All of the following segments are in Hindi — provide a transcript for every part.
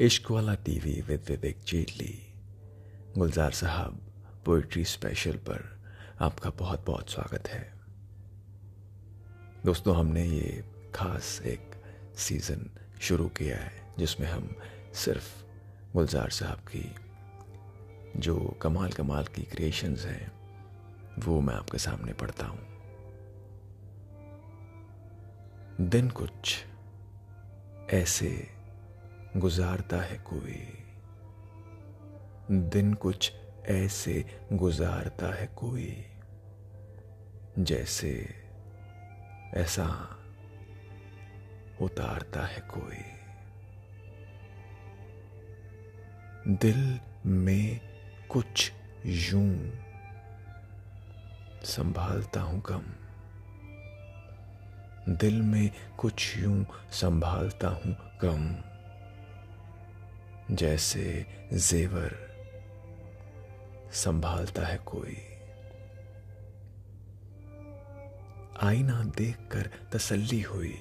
इश्क वाला टीवी विद विवेक जेटली गुलजार साहब पोइट्री स्पेशल पर आपका बहुत बहुत स्वागत है। दोस्तों, हमने ये खास एक सीज़न शुरू किया है, जिसमें हम सिर्फ़ गुलजार साहब की जो कमाल कमाल की क्रिएशंस हैं, वो मैं आपके सामने पढ़ता हूँ। दिन कुछ ऐसे गुजारता है कोई। दिन कुछ ऐसे गुजारता है कोई, जैसे ऐसा उतारता है कोई। दिल में कुछ यूँ संभालता हूँ कम दिल में कुछ यूँ संभालता हूँ कम जैसे जेवर संभालता है कोई। आईना देखकर तसल्ली हुई।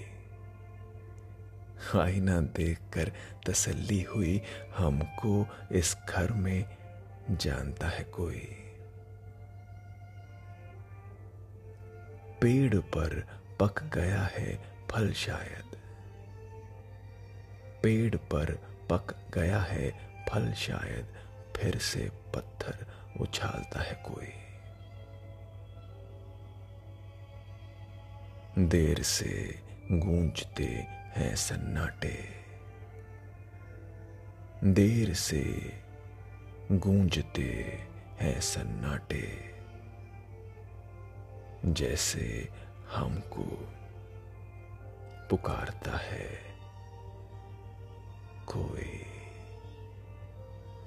आईना देखकर तसल्ली हुई हमको इस घर में जानता है कोई। पेड़ पर पक गया है फल शायद। पेड़ पर पक गया है फल शायद, फिर से पत्थर उछालता है कोई। देर से गूंजते हैं सन्नाटे। देर से गूंजते हैं सन्नाटे। जैसे हमको पुकारता है। कोई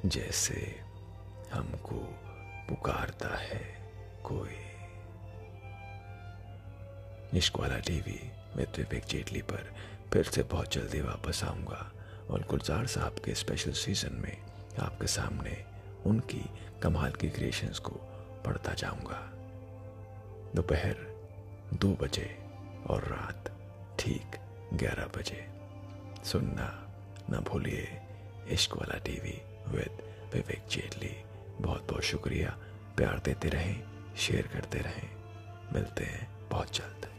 जैसे हमको पुकारता है कोई। इश्क वाला टीवी विद विवेक जेटली पर फिर से बहुत जल्दी वापस आऊँगा और गुलजार साहब के स्पेशल सीज़न में आपके सामने उनकी कमाल की क्रिएशंस को पढ़ता जाऊँगा। दोपहर दो बजे और रात ठीक ग्यारह बजे। सुनना। ना भूलिए। इश्क वाला टीवी विद विवेक जेटली बहुत बहुत शुक्रिया। प्यार देते रहें, शेयर करते रहें। मिलते हैं बहुत जल्द।